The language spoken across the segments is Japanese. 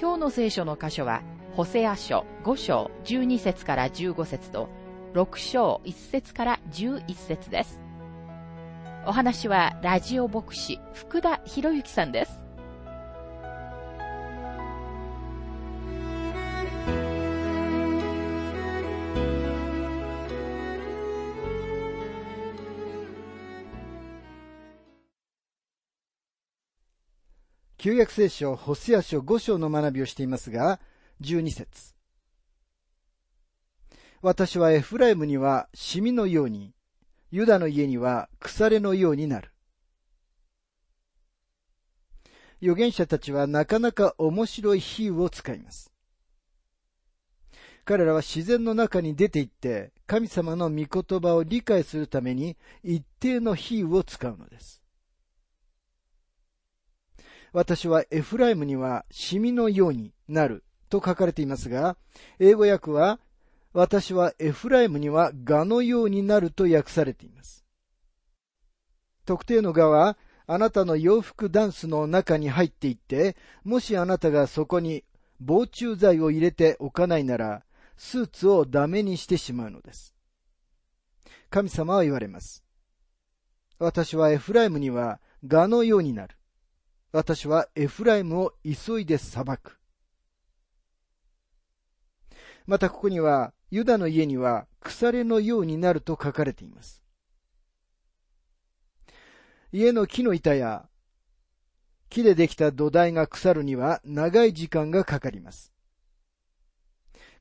今日の聖書の箇所は、ホセア書5章12節から15節と、6章1節から11節です。お話は、ラジオ牧師、福田博之さんです。旧約聖書、ホセア書5章の学びをしていますが、12節私はエフライムにはシミのように、ユダの家には腐れのようになる。預言者たちはなかなか面白い比喩を使います。彼らは自然の中に出て行って神様の御言葉を理解するために一定の比喩を使うのです。私はエフライムにはシミのようになると書かれていますが、英語訳は、私はエフライムには蛾のようになると訳されています。特定の蛾は、あなたの洋服ダンスの中に入っていって、もしあなたがそこに防虫剤を入れておかないなら、スーツをダメにしてしまうのです。神様は言われます。私はエフライムには蛾のようになる。私はエフライムを急いで裁く。またここには、ユダの家には腐れのようになると書かれています。家の木の板や木でできた土台が腐るには長い時間がかかります。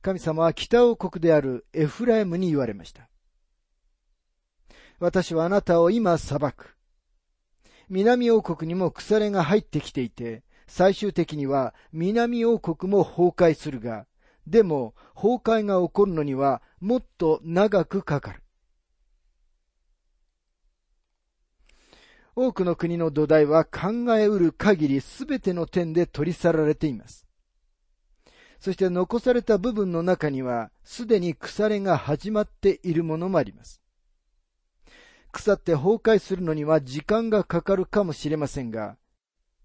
神様は北王国であるエフライムに言われました。私はあなたを今裁く。南王国にも腐れが入ってきていて、最終的には南王国も崩壊するが、でも崩壊が起こるのにはもっと長くかかる。多くの国の土台は考えうる限りすべての点で取り去られています。そして残された部分の中にはすでに腐れが始まっているものもあります。腐って崩壊するのには時間がかかるかもしれませんが、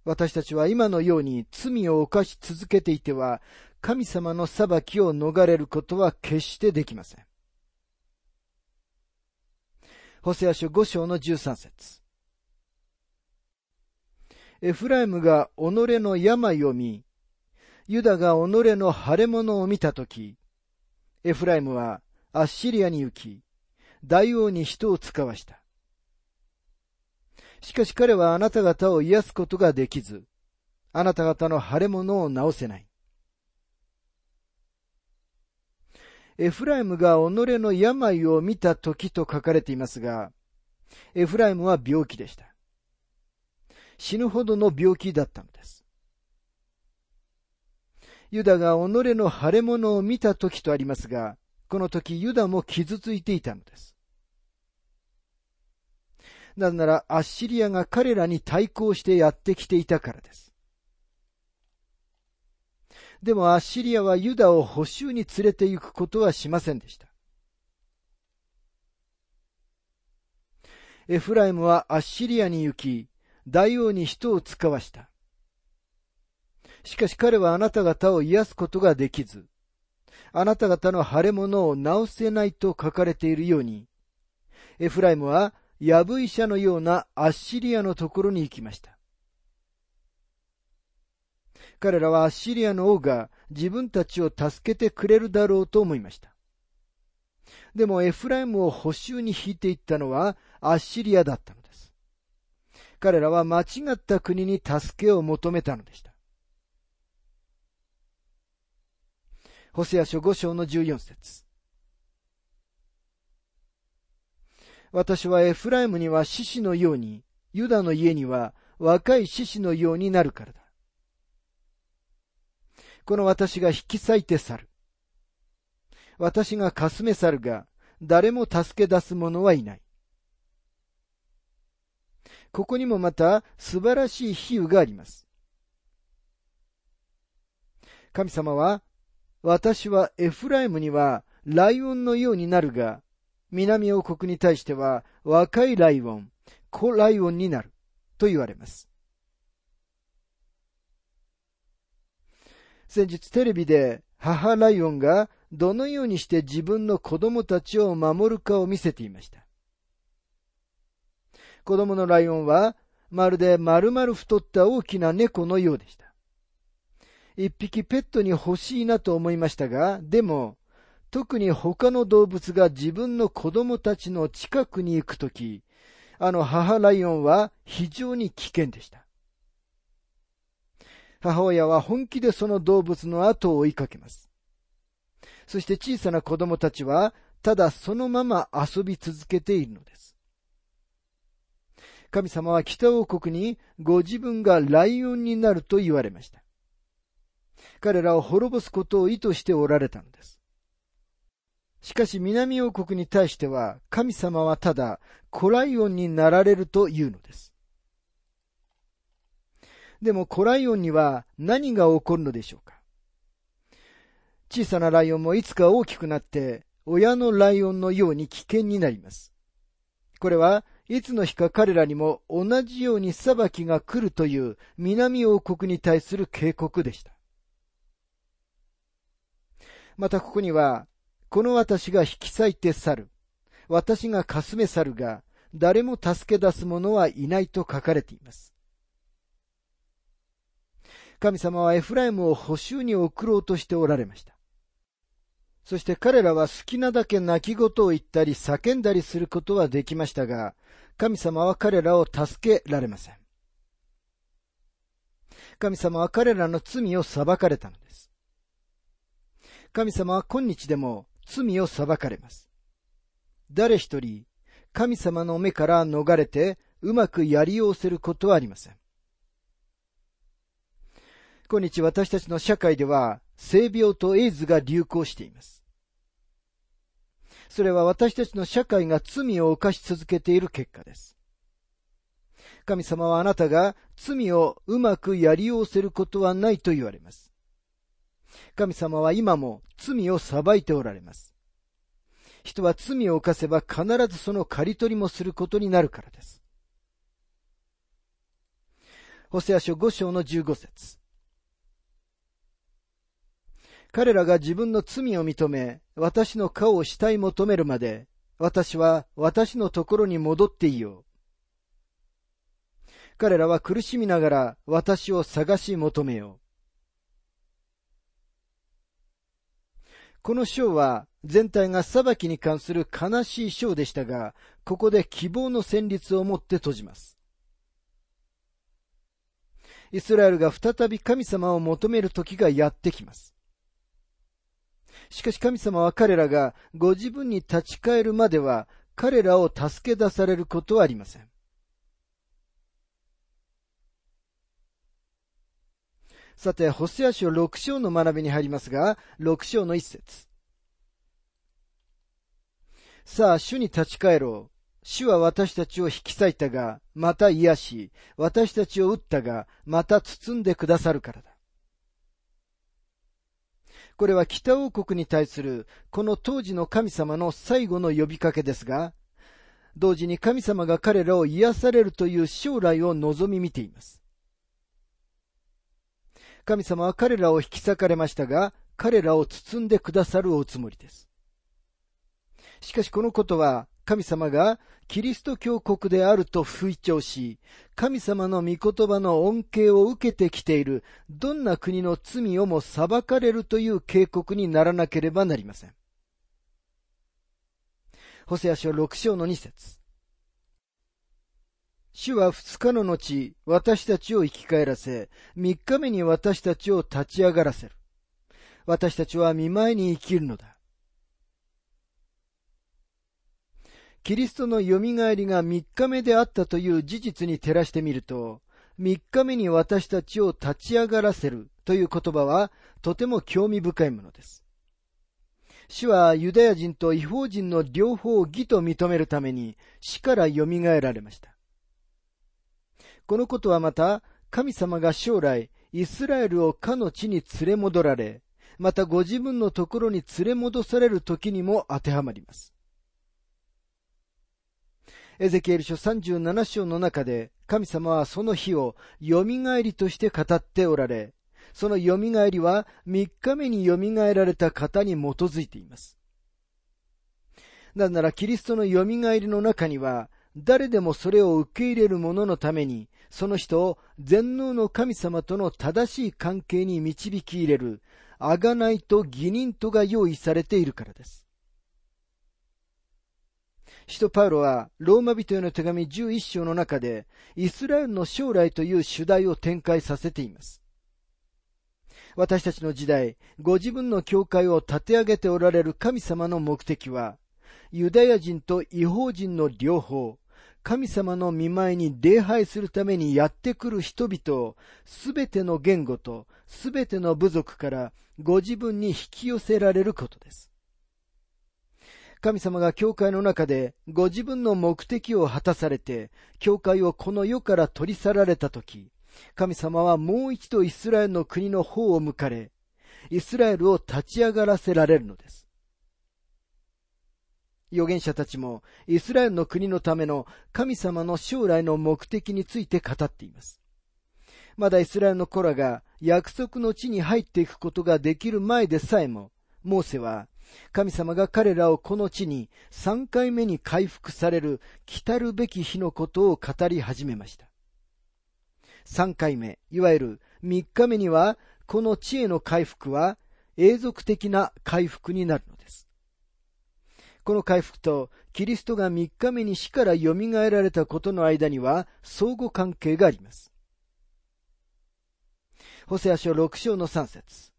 私たちは今のように罪を犯し続けていては、神様の裁きを逃れることは決してできません。ホセア書5章の13節エフライムが己の病を見、ユダが己の腫れ物を見たとき、エフライムはアッシリアに行き、大王に人を使わした。しかし彼はあなた方を癒すことができず、あなた方の腫れ物を治せない。エフライムが己の病を見た時と書かれていますが、エフライムは病気でした。死ぬほどの病気だったのです。ユダが己の腫れ物を見た時とありますが、この時ユダも傷ついていたのです。なぜならアッシリアが彼らに対抗してやってきていたからです。でもアッシリアはユダを補修に連れて行くことはしませんでした。エフライムはアッシリアに行き、大王に人を使わした。しかし彼はあなた方を癒すことができず、あなた方の腫れ物を治せないと書かれているように、エフライムはヤブ医者のようなアッシリアのところに行きました。彼らはアッシリアの王が自分たちを助けてくれるだろうと思いました。でもエフライムを補修に引いていったのはアッシリアだったのです。彼らは間違った国に助けを求めたのでした。ホセア書5章の14節私はエフライムには獅子のように、ユダの家には若い獅子のようになるからだ。この私が引き裂いて去る。私がかすめ去るが、誰も助け出す者はいない。ここにもまた素晴らしい比喩があります。神様は、私はエフライムにはライオンのようになるが、南王国に対しては若いライオン、子ライオンになると言われます。先日テレビで母ライオンがどのようにして自分の子供たちを守るかを見せていました。子供のライオンはまるで丸々太った大きな猫のようでした。一匹ペットに欲しいなと思いましたが、でも、特に他の動物が自分の子供たちの近くに行くとき、あの母ライオンは非常に危険でした。母親は本気でその動物の後を追いかけます。そして小さな子供たちは、ただそのまま遊び続けているのです。神様は北王国にご自分がライオンになると言われました。彼らを滅ぼすことを意図しておられたのです。しかし南王国に対しては神様はただコライオンになられるというのです。でもコライオンには何が起こるのでしょうか小さなライオンもいつか大きくなって親のライオンのように危険になります。これはいつの日か彼らにも同じように裁きが来るという南王国に対する警告でした。またここには、この私が引き裂いて去る。私がかすめ去るが、誰も助け出す者はいないと書かれています。神様はエフライムを補修に送ろうとしておられました。そして彼らは好きなだけ泣き言を言ったり叫んだりすることはできましたが、神様は彼らを助けられません。神様は彼らの罪を裁かれたのです。神様は今日でも罪を裁かれます。誰一人、神様の目から逃れてうまくやりおせることはありません。今日私たちの社会では、性病とエイズが流行しています。それは私たちの社会が罪を犯し続けている結果です。神様はあなたが罪をうまくやりおせることはないと言われます。神様は今も罪を裁いておられます。人は罪を犯せば必ずその刈り取りもすることになるからです。ホセア書5章の15節彼らが自分の罪を認め、私の顔を慕い求めるまで、私は私のところに戻っていよう。彼らは苦しみながら私を探し求めよう。この章は全体が裁きに関する悲しい章でしたが、ここで希望の旋律を持って閉じます。イスラエルが再び神様を求める時がやってきます。しかし神様は彼らがご自分に立ち返るまでは彼らを助け出されることはありません。さて、ホセア書6章の学びに入りますが、6章の一節。さあ、主に立ち返ろう。主は私たちを引き裂いたが、また癒し、私たちを打ったが、また包んでくださるからだ。これは北王国に対するこの当時の神様の最後の呼びかけですが、同時に神様が彼らを癒されるという将来を望み見ています。神様は彼らを引き裂かれましたが、彼らを包んでくださるおつもりです。しかしこのことは神様がキリスト教国であると吹聴し、神様の御言葉の恩恵を受けてきているどんな国の罪をも裁かれるという警告にならなければなりません。ホセア書6章の2節主は二日の後、私たちを生き返らせ、三日目に私たちを立ち上がらせる。私たちは見舞いに生きるのだ。キリストの蘇りが3日目であったという事実に照らしてみると、3日目に私たちを立ち上がらせるという言葉はとても興味深いものです。主はユダヤ人と違法人の両方を義と認めるために死から蘇られました。このことはまた神様が将来イスラエルをかの地に連れ戻られ、またご自分のところに連れ戻される時にも当てはまります。エゼキエル書37章の中で神様はその日を蘇りとして語っておられ、その蘇りは3日目に蘇られた方に基づいています。なぜならキリストの蘇りの中には、誰でもそれを受け入れる者のために、その人を全能の神様との正しい関係に導き入れる、あがないと義人とが用意されているからです。使徒パウロはローマ人への手紙11章の中でイスラエルの将来という主題を展開させています。私たちの時代、ご自分の教会を立て上げておられる神様の目的は、ユダヤ人と違法人の両方、神様の見舞いに礼拝するためにやってくる人々を、すべての言語とすべての部族からご自分に引き寄せられることです。神様が教会の中でご自分の目的を果たされて、教会をこの世から取り去られたとき、神様はもう一度イスラエルの国の方を向かれ、イスラエルを立ち上がらせられるのです。預言者たちもイスラエルの国のための神様の将来の目的について語っています。まだイスラエルの子らが約束の地に入っていくことができる前でさえも、モーセは神様が彼らをこの地に3回目に回復される来たるべき日のことを語り始めました。3回目、いわゆる3日目には、この地への回復は永続的な回復になるのです。この回復とキリストが3日目に死から蘇られたことの間には相互関係があります。ホセア書6章の3節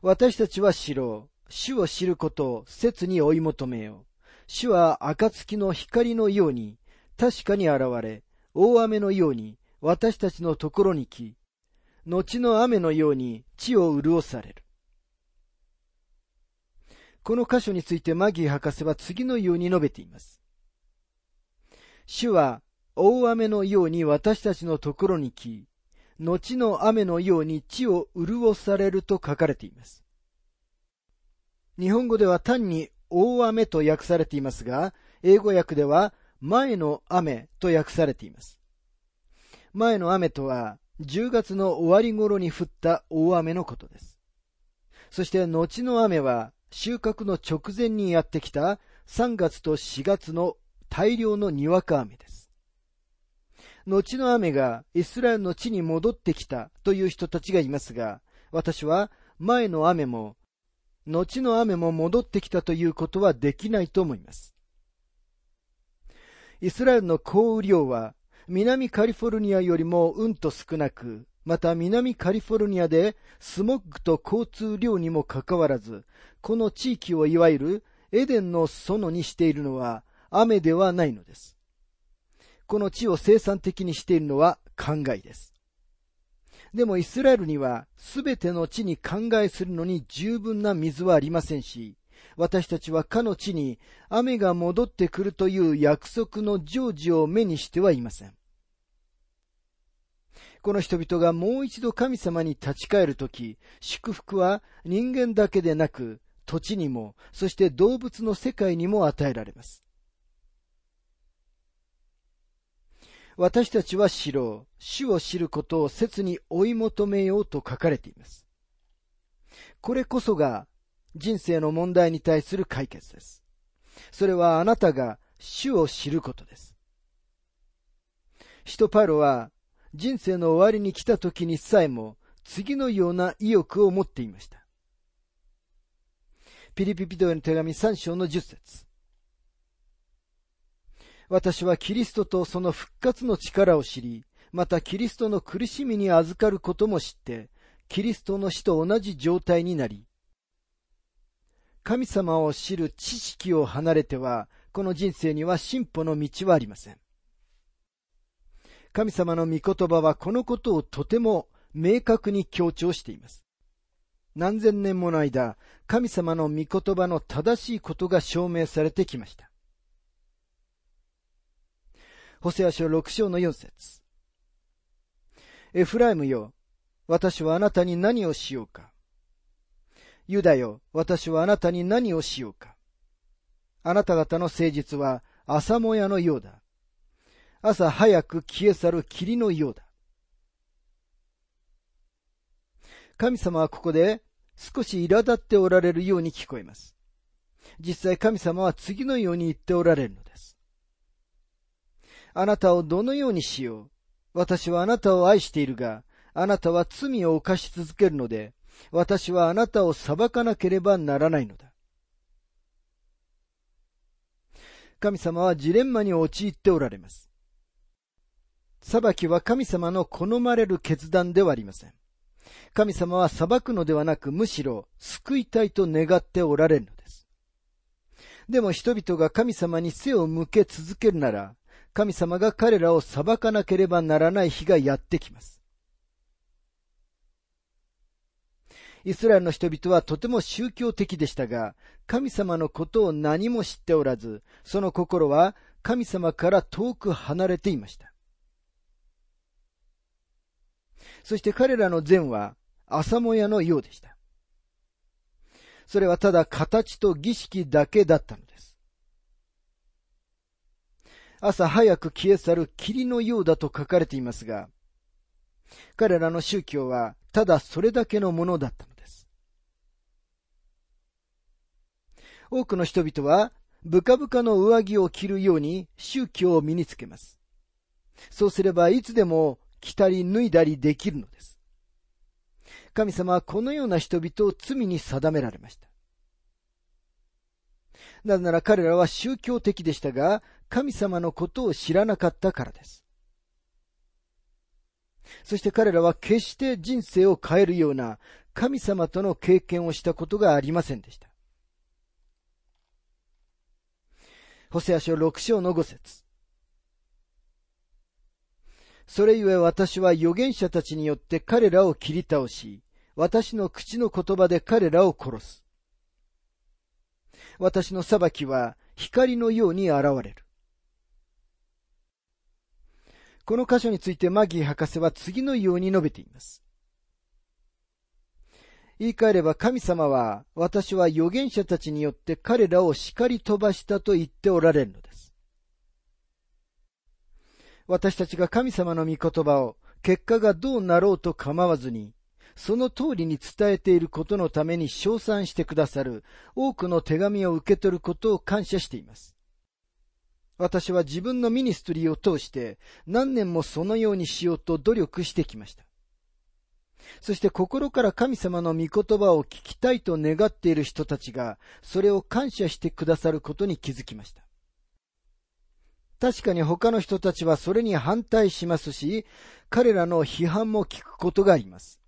私たちは知ろう。主を知ることを切に追い求めよう。主は暁の光のように確かに現れ、大雨のように私たちのところに来、後の雨のように地を潤される。この箇所についてマギー博士は次のように述べています。主は大雨のように私たちのところに来、後の雨のように地を潤されると書かれています。日本語では単に大雨と訳されていますが、英語訳では前の雨と訳されています。前の雨とは、10月の終わり頃に降った大雨のことです。そして後の雨は、収穫の直前にやってきた3月と4月の大量のにわか雨です。後の雨がイスラエルの地に戻ってきたという人たちがいますが、私は前の雨も、後の雨も戻ってきたということはできないと思います。イスラエルの降雨量は南カリフォルニアよりもうんと少なく、また南カリフォルニアでスモッグと交通量にもかかわらず、この地域をいわゆるエデンの園にしているのは雨ではないのです。この地を生産的にしているのは考えです。でもイスラエルにはすべての地に考えするのに十分な水はありませんし、私たちはかの地に雨が戻ってくるという約束の成就を目にしてはいません。この人々がもう一度神様に立ち返るとき、祝福は人間だけでなく、土地にも、そして動物の世界にも与えられます。私たちは知ろう。主を知ることを切に追い求めようと書かれています。これこそが人生の問題に対する解決です。それはあなたが主を知ることです。使徒パロは人生の終わりに来た時にさえも次のような意欲を持っていました。ピリピピドへの手紙3章の10節私はキリストとその復活の力を知り、またキリストの苦しみに預かることも知って、キリストの死と同じ状態になり、神様を知る知識を離れては、この人生には進歩の道はありません。神様の御言葉はこのことをとても明確に強調しています。何千年もの間、神様の御言葉の正しいことが証明されてきました。ホセア書六章の四節エフライムよ、私はあなたに何をしようか。ユダよ、私はあなたに何をしようか。あなた方の誠実は朝もやのようだ。朝早く消え去る霧のようだ。神様はここで少し苛立っておられるように聞こえます。実際神様は次のように言っておられるのです。あなたをどのようにしよう。私はあなたを愛しているが、あなたは罪を犯し続けるので、私はあなたを裁かなければならないのだ。神様はジレンマに陥っておられます。裁きは神様の好まれる決断ではありません。神様は裁くのではなく、むしろ救いたいと願っておられるのです。でも人々が神様に背を向け続けるなら、神様が彼らを裁かなければならない日がやってきます。イスラエルの人々はとても宗教的でしたが、神様のことを何も知っておらず、その心は神様から遠く離れていました。そして彼らの善は朝もやのようでした。それはただ形と儀式だけだったのです。朝早く消え去る霧のようだと書かれていますが、彼らの宗教はただそれだけのものだったのです。多くの人々は、ブカブカの上着を着るように宗教を身につけます。そうすればいつでも着たり脱いだりできるのです。神様はこのような人々を罪に定められました。なぜなら彼らは宗教的でしたが、神様のことを知らなかったからです。そして彼らは決して人生を変えるような神様との経験をしたことがありませんでした。ホセア書6章の5節それゆえ私は預言者たちによって彼らを切り倒し、私の口の言葉で彼らを殺す。私の裁きは光のように現れる。この箇所についてマギー博士は次のように述べています。言い換えれば神様は私は預言者たちによって彼らを叱り飛ばしたと言っておられるのです。私たちが神様の御言葉を結果がどうなろうと構わずに、その通りに伝えていることのために称賛してくださる多くの手紙を受け取ることを感謝しています。私は自分のミニストリーを通して何年もそのようにしようと努力してきました。そして心から神様の御言葉を聞きたいと願っている人たちがそれを感謝してくださることに気づきました。確かに他の人たちはそれに反対しますし、彼らの批判も聞くことがあります。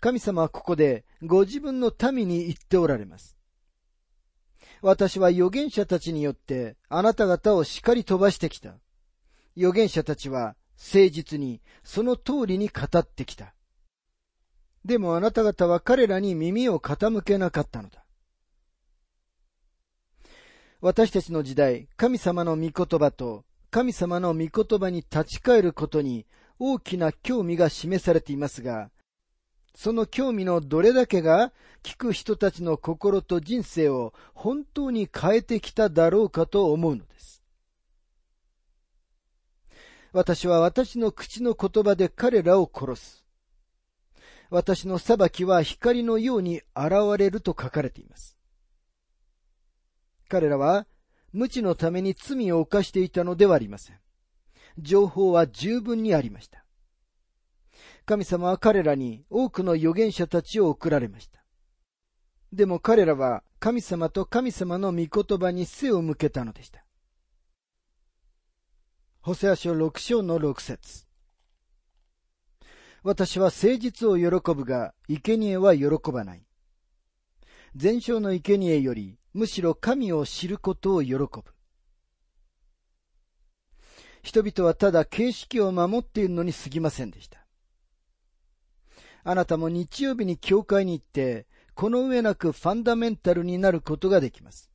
神様はここでご自分の民に言っておられます。私は預言者たちによってあなた方を叱り飛ばしてきた。預言者たちは誠実にその通りに語ってきた。でもあなた方は彼らに耳を傾けなかったのだ。私たちの時代、神様の御言葉と神様の御言葉に立ち返ることに大きな興味が示されていますが、その興味のどれだけが聞く人たちの心と人生を本当に変えてきただろうかと思うのです。私は私の口の言葉で彼らを殺す。私の裁きは光のように現れると書かれています。彼らは無知のために罪を犯していたのではありません。情報は十分にありました。神様は彼らに多くの預言者たちを送られました。でも彼らは神様と神様の御言葉に背を向けたのでした。ホセア書六章の六節私は誠実を喜ぶが、生贄は喜ばない。全焼の生贄よりむしろ神を知ることを喜ぶ。人々はただ形式を守っているのに過ぎませんでした。あなたも日曜日に教会に行って、この上なくファンダメンタルになることができます。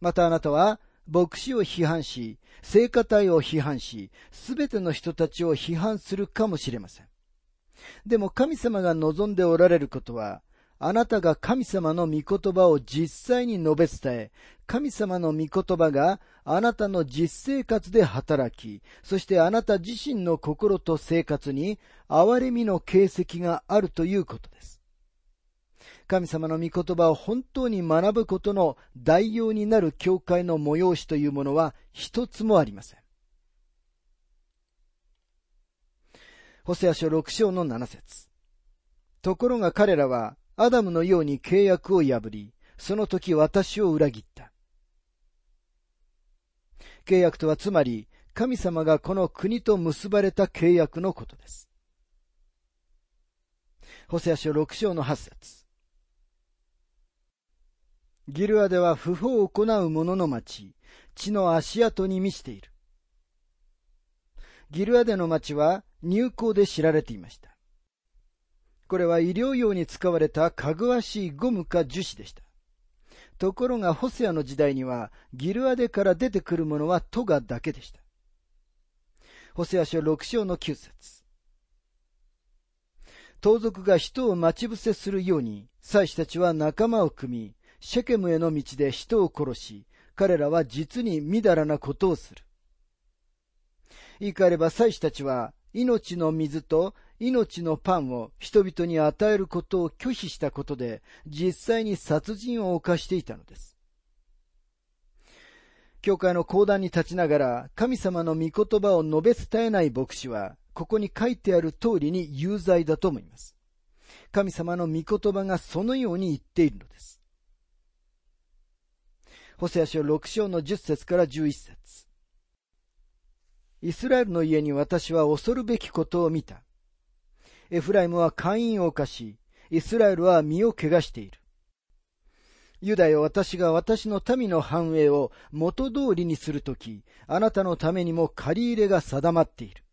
またあなたは、牧師を批判し、聖歌隊を批判し、すべての人たちを批判するかもしれません。でも神様が望んでおられることは、あなたが神様の御言葉を実際に述べ伝え、神様の御言葉があなたの実生活で働き、そしてあなた自身の心と生活に憐れみの形跡があるということです。神様の御言葉を本当に学ぶことの代用になる教会の催しというものは一つもありません。ホセア書6章の7節ところが彼らはアダムのように契約を破り、その時私を裏切った。契約とはつまり、神様がこの国と結ばれた契約のことです。ホセア書6章の8節ギルアでは不法を行う者の町、地の足跡に満ちている。ギルアデの町は入港で知られていました。これは医療用に使われたかぐわしいゴムか樹脂でした。ところがホセアの時代にはギルアデから出てくるものはトガだけでした。ホセア書6章の9節盗賊が人を待ち伏せするように、祭司たちは仲間を組み、シェケムへの道で人を殺し、彼らは実にみだらなことをする。言い換えれば祭司たちは命の水と命のパンを人々に与えることを拒否したことで実際に殺人を犯していたのです。教会の講談に立ちながら神様の御言葉を述べ伝えない牧師はここに書いてある通りに有罪だと思います。神様の御言葉がそのように言っているのです。ホセア書6章の10節から11節イスラエルの家に私は恐るべきことを見た。エフライムは会員を犯し、イスラエルは身を汚している。ユダよ私が私の民の繁栄を元通りにするとき、あなたのためにも借り入れが定まっている。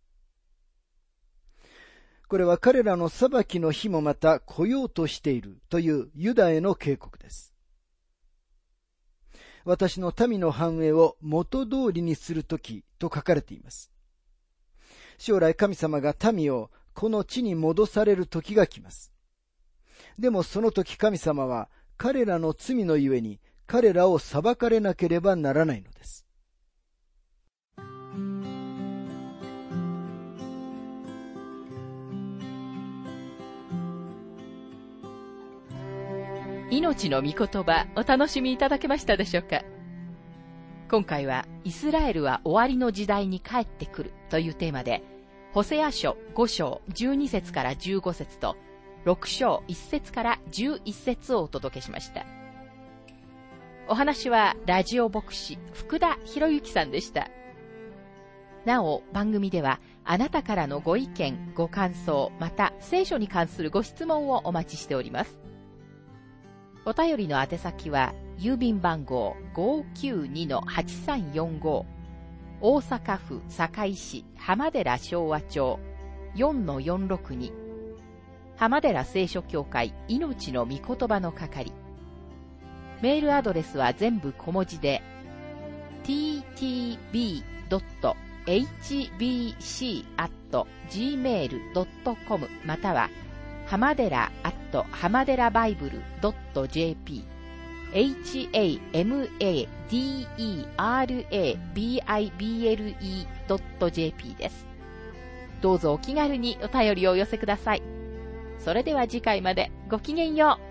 これは彼らの裁きの日もまた来ようとしているというユダへの警告です。私の民の繁栄を元通りにするときと書かれています。将来神様が民をこの地に戻される時が来ます。でもその時神様は彼らの罪のゆえに彼らを裁かれなければならないのです。命の御言葉お楽しみいただけましたでしょうか？今回はイスラエルは終わりの時代に帰ってくるというテーマでホセア書5章12節から15節と、6章1節から11節をお届けしました。お話はラジオ牧師福田博之さんでした。なお、番組ではあなたからのご意見、ご感想、また聖書に関するご質問をお待ちしております。お便りの宛先は、郵便番号592-8345大阪府堺市浜寺昭和町4-462浜寺聖書協会命の御言葉の係。メールアドレスは全部小文字で ttb.hbc.gmail.com または浜寺浜寺バイブル .jp hamadera.bible.jp です。どうぞお気軽にお便りをお寄せください。それでは次回までごきげんよう。